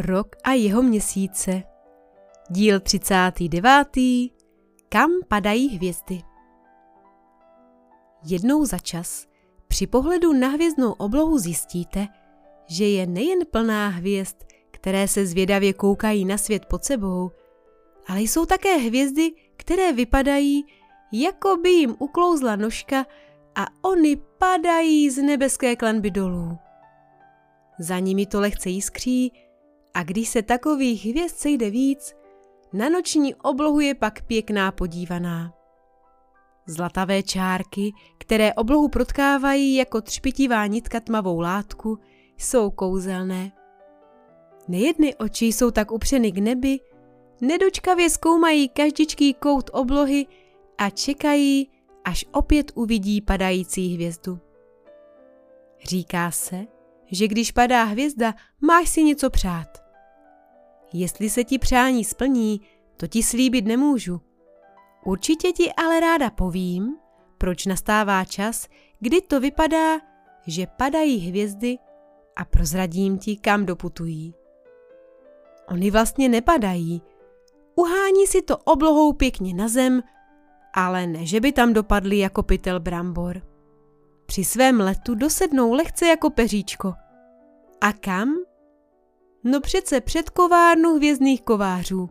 Rok a jeho měsíce. Díl 39. Kam padají hvězdy? Jednou za čas při pohledu na hvězdnou oblohu zjistíte, že je nejen plná hvězd, které se zvědavě koukají na svět pod sebou, ale jsou také hvězdy, které vypadají, jako by jim uklouzla nožka a oni padají z nebeské klanby dolů. Za nimi to lehce jiskří a když se takových hvězd sejde víc, na noční oblohu je pak pěkná podívaná. Zlatavé čárky, které oblohu protkávají jako třpitivá nitka tmavou látku, jsou kouzelné. Nejedny oči jsou tak upřeny k nebi, nedočkavě zkoumají každičký kout oblohy a čekají, až opět uvidí padající hvězdu. Říká se, že když padá hvězda, máš si něco přát. Jestli se ti přání splní, to ti slíbit nemůžu. Určitě ti ale ráda povím, proč nastává čas, kdy to vypadá, že padají hvězdy a prozradím ti, kam doputují. Oni vlastně nepadají. Uhání si to oblohou pěkně na zem, ale ne, že by tam dopadly jako pytel brambor. Při svém letu dosednou lehce jako peříčko. A kam? No přece před kovárnu hvězdných kovářů.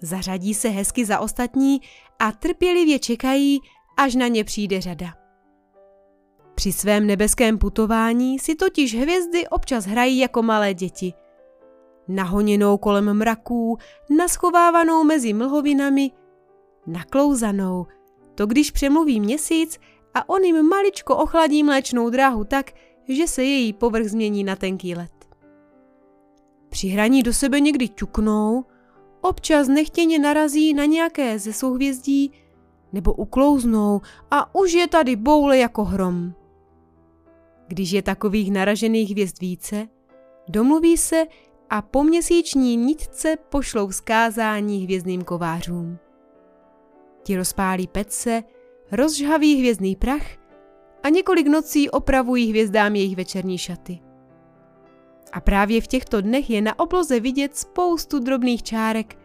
Zařadí se hezky za ostatní a trpělivě čekají, až na ně přijde řada. Při svém nebeském putování si totiž hvězdy občas hrají jako malé děti. Nahoněnou kolem mraků, naschovávanou mezi mlhovinami, naklouzanou, to když přemluví měsíc a on jim maličko ochladí mléčnou dráhu tak, že se její povrch změní na tenký led. Při hraní do sebe někdy ťuknou, občas nechtěně narazí na nějaké ze souhvězdí nebo uklouznou a už je tady boule jako hrom. Když je takových naražených hvězd více, domluví se a po měsíční nitce pošlou vzkázání hvězdným kovářům. Ti rozpálí pece, rozžhaví hvězdný prach a několik nocí opravují hvězdám jejich večerní šaty. A právě v těchto dnech je na obloze vidět spoustu drobných čárek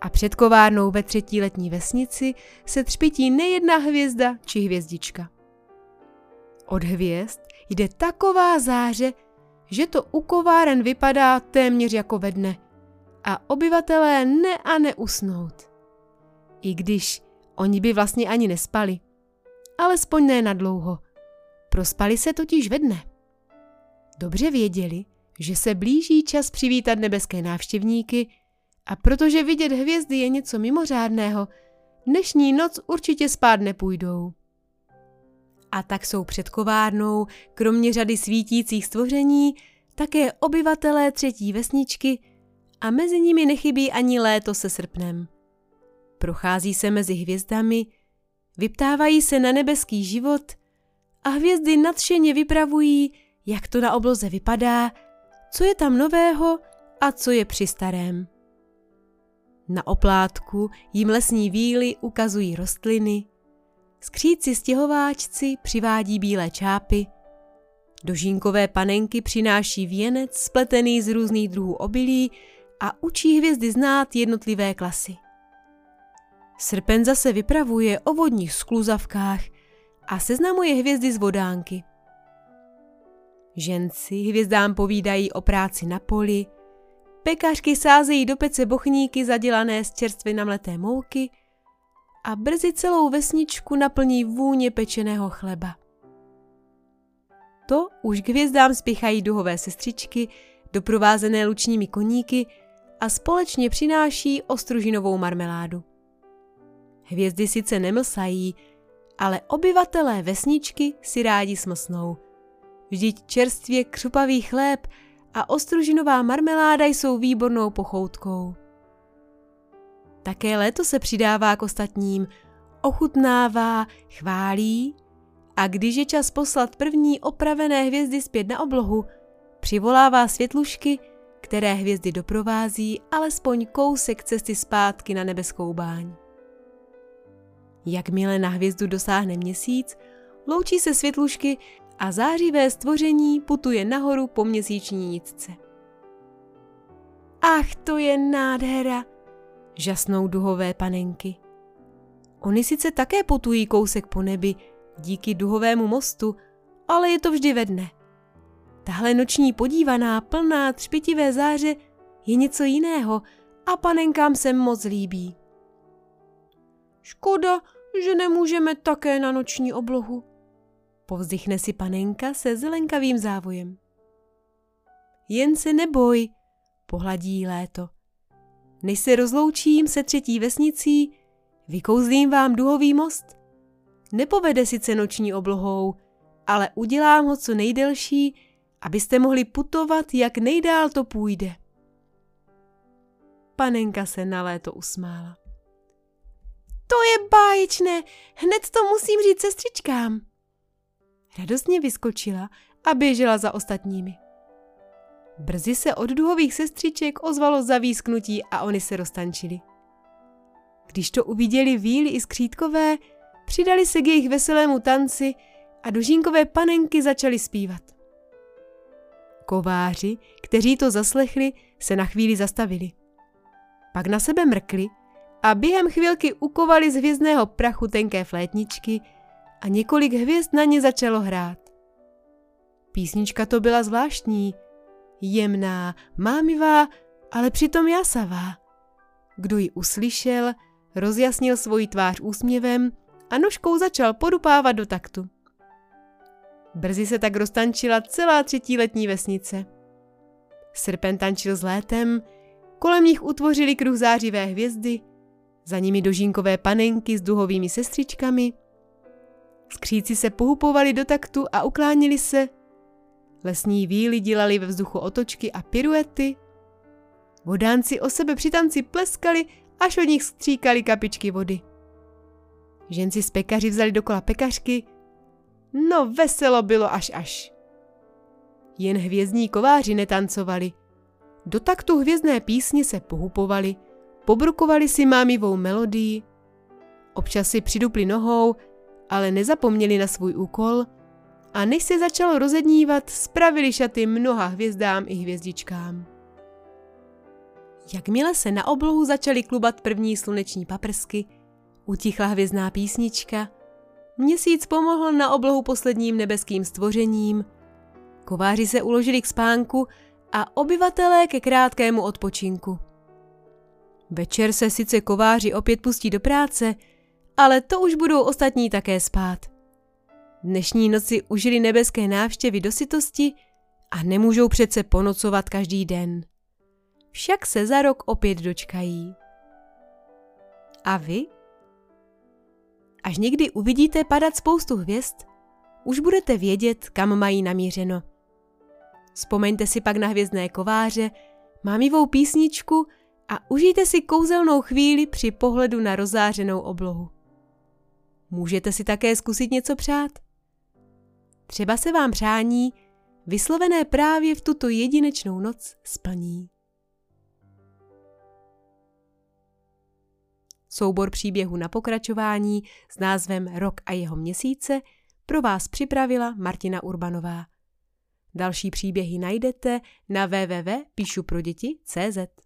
a před kovárnou ve třetí letní vesnici se třpití nejedna hvězda či hvězdička. Od hvězd jde taková záře, že to u kováren vypadá téměř jako ve dne a obyvatelé ne a neusnout. I když oni by vlastně ani nespali. Alespoň ne na dlouho. Prospali se totiž ve dne. Dobře věděli, že se blíží čas přivítat nebeské návštěvníky a protože vidět hvězdy je něco mimořádného, dnešní noc určitě spát nepůjdou. A tak jsou před kovárnou, kromě řady svítících stvoření, také obyvatelé třetí vesničky a mezi nimi nechybí ani léto se srpnem. Prochází se mezi hvězdami, vyptávají se na nebeský život a hvězdy nadšeně vypravují, jak to na obloze vypadá co je tam nového a co je při starém. Na oplátku jim lesní víly ukazují rostliny, skříci stěhováčci přivádí bílé čápy, dožínkové panenky přináší věnec spletený z různých druhů obilí a učí hvězdy znát jednotlivé klasy. Srpen zase vypravuje o vodních skluzavkách a seznamuje hvězdy z vodánky – Ženci hvězdám povídají o práci na poli, pekařky sázejí do pece bochníky zadělané z čerstvě namleté mouky a brzy celou vesničku naplní vůně pečeného chleba. To už k hvězdám spěchají duhové sestřičky, doprovázené lučními koníky a společně přináší ostružinovou marmeládu. Hvězdy sice nemlsají, ale obyvatelé vesničky si rádi smlsnou – Vždyť čerstvě křupavý chléb a ostružinová marmeláda jsou výbornou pochoutkou. Také léto se přidává k ostatním, ochutnává, chválí a když je čas poslat první opravené hvězdy zpět na oblohu, přivolává světlušky, které hvězdy doprovází alespoň kousek cesty zpátky na nebeskou báň. Jakmile na hvězdu dosáhne měsíc, loučí se světlušky a zářivé stvoření putuje nahoru po měsíční nitce. Ach, to je nádhera, žasnou duhové panenky. Oni sice také putují kousek po nebi díky duhovému mostu, ale je to vždy ve dne. Tahle noční podívaná, plná třpitivé záře je něco jiného a panenkám se moc líbí. Škoda, že nemůžeme také na noční oblohu. Povzdychne si panenka se zelenkavým závojem. Jen se neboj, pohladí léto. Než se rozloučím se třetí vesnicí, vykouzlím vám duhový most. Nepovede sice noční oblohou, ale udělám ho co nejdelší, abyste mohli putovat, jak nejdál to půjde. Panenka se na léto usmála. To je báječné, hned to musím říct sestřičkám. Radostně vyskočila a běžela za ostatními. Brzy se od duhových sestřiček ozvalo zavísknutí a oni se roztančili. Když to uviděli víly i skřítkové, přidali se k jejich veselému tanci a dužínkové panenky začaly zpívat. Kováři, kteří to zaslechli, se na chvíli zastavili. Pak na sebe mrkli a během chvilky ukovali z hvězdného prachu tenké flétničky a několik hvězd na ně začalo hrát. Písnička to byla zvláštní, jemná, mámivá, ale přitom jasavá. Kdo ji uslyšel, rozjasnil svoji tvář úsměvem a nožkou začal podupávat do taktu. Brzy se tak roztančila celá třetíletní vesnice. Srpen tančil s létem, kolem nich utvořili kruh zářivé hvězdy, za nimi dožínkové panenky s duhovými sestřičkami. Skříci se pohupovali do taktu a uklánili se. Lesní víly dělali ve vzduchu otočky a piruety. Vodánci o sebe při tanci pleskali, až od nich stříkali kapičky vody. Ženci z pekaři vzali dokola pekařky. No veselo bylo až až. Jen hvězdní kováři netancovali. Do taktu hvězdné písně se pohupovali, pobrukovali si mámivou melodii, občas si přidupli nohou, ale nezapomněli na svůj úkol a než se začalo rozednívat, spravili šaty mnoha hvězdám i hvězdičkám. Jakmile se na oblohu začaly klubat první sluneční paprsky, utichla hvězdná písnička, měsíc pomohl na oblohu posledním nebeským stvořením, kováři se uložili k spánku a obyvatelé ke krátkému odpočinku. Večer se sice kováři opět pustí do práce, ale to už budou ostatní také spát. Dnešní noci užili nebeské návštěvy do sytosti a nemůžou přece ponocovat každý den. Však se za rok opět dočkají. A vy? Až někdy uvidíte padat spoustu hvězd, už budete vědět, kam mají namířeno. Vzpomeňte si pak na hvězdné kováře, mámivou písničku a užijte si kouzelnou chvíli při pohledu na rozářenou oblohu. Můžete si také zkusit něco přát. Třeba se vám přání, vyslovené právě v tuto jedinečnou noc, splní. Soubor příběhu na pokračování s názvem Rok a jeho měsíce pro vás připravila Martina Urbanová. Další příběhy najdete na www.píšuproděti.cz.